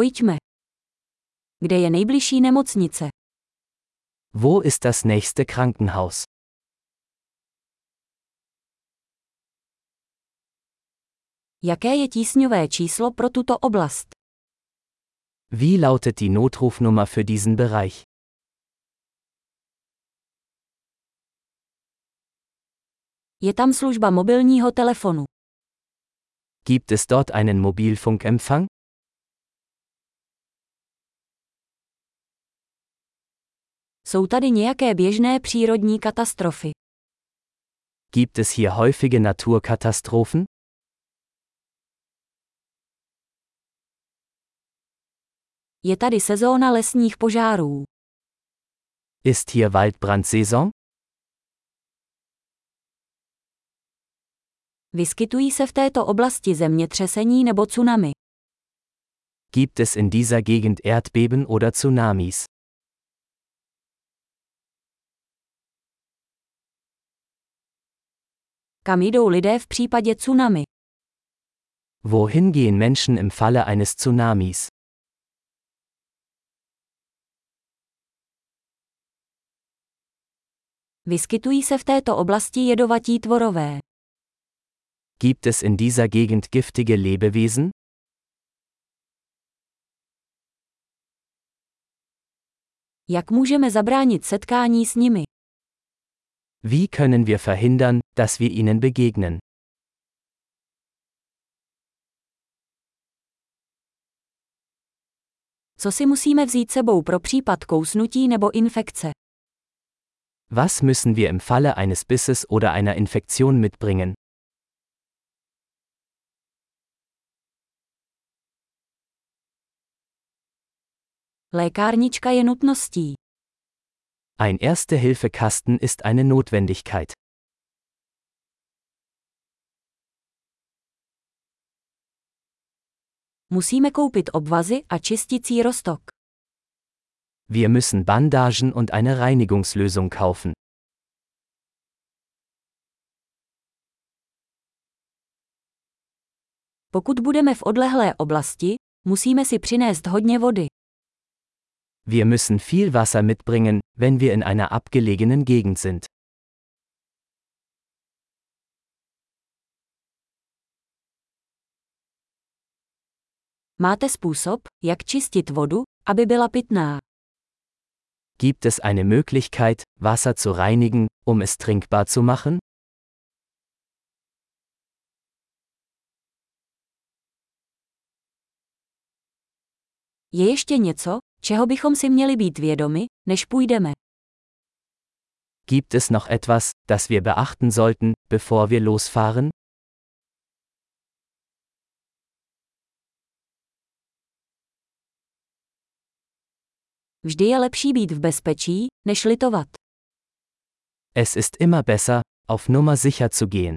Pojďme. Kde je nejbližší nemocnice? Wo ist das nächste Krankenhaus? Jaké je tísňové číslo pro tuto oblast? Wie lautet die Notrufnummer für diesen Bereich? Je tam služba mobilního telefonu. Gibt es dort einen Mobilfunkempfang? Jsou tady nějaké běžné přírodní katastrofy. Gibt es hier häufige Naturkatastrophen? Je tady sezóna lesních požárů. Ist hier Waldbrandsaison? Vyskytují se v této oblasti zemětřesení nebo tsunami. Gibt es in dieser Gegend Erdbeben oder Tsunamis? Kam jdou lidé v případě tsunami? Wohin gehen Menschen im Falle eines Tsunamis? Vyskytují se v této oblasti jedovatí tvorové. Gibt es in dieser Gegend giftige Lebewesen? Jak můžeme zabránit setkání s nimi? Wie können wir verhindern, dass wir ihnen begegnen? Co si musíme vzít sebou pro případ kousnutí nebo infekce? Was müssen wir im Falle eines Bisses oder einer Infektion mitbringen? Lékárnička je nutností. Ein Erste-Hilfe-Kasten ist eine Notwendigkeit. Musíme koupit obvazy a čisticí roztok. Wir müssen Bandagen und eine Reinigungslösung kaufen. Pokud budeme v odlehlé oblasti, musíme si přinést hodně vody. Wir müssen viel Wasser mitbringen, wenn wir in einer abgelegenen Gegend sind. Máte způsob, jak čistit vodu, aby byla pitná. Gibt es eine Möglichkeit, Wasser zu reinigen, um es trinkbar zu machen? Je ještě něco, čeho bychom si měli být vědomi, než půjdeme? Gibt es noch etwas, das wir beachten sollten, bevor wir losfahren? Vždy je lepší být v bezpečí, než litovat. Es ist immer besser, auf Nummer sicher zu gehen.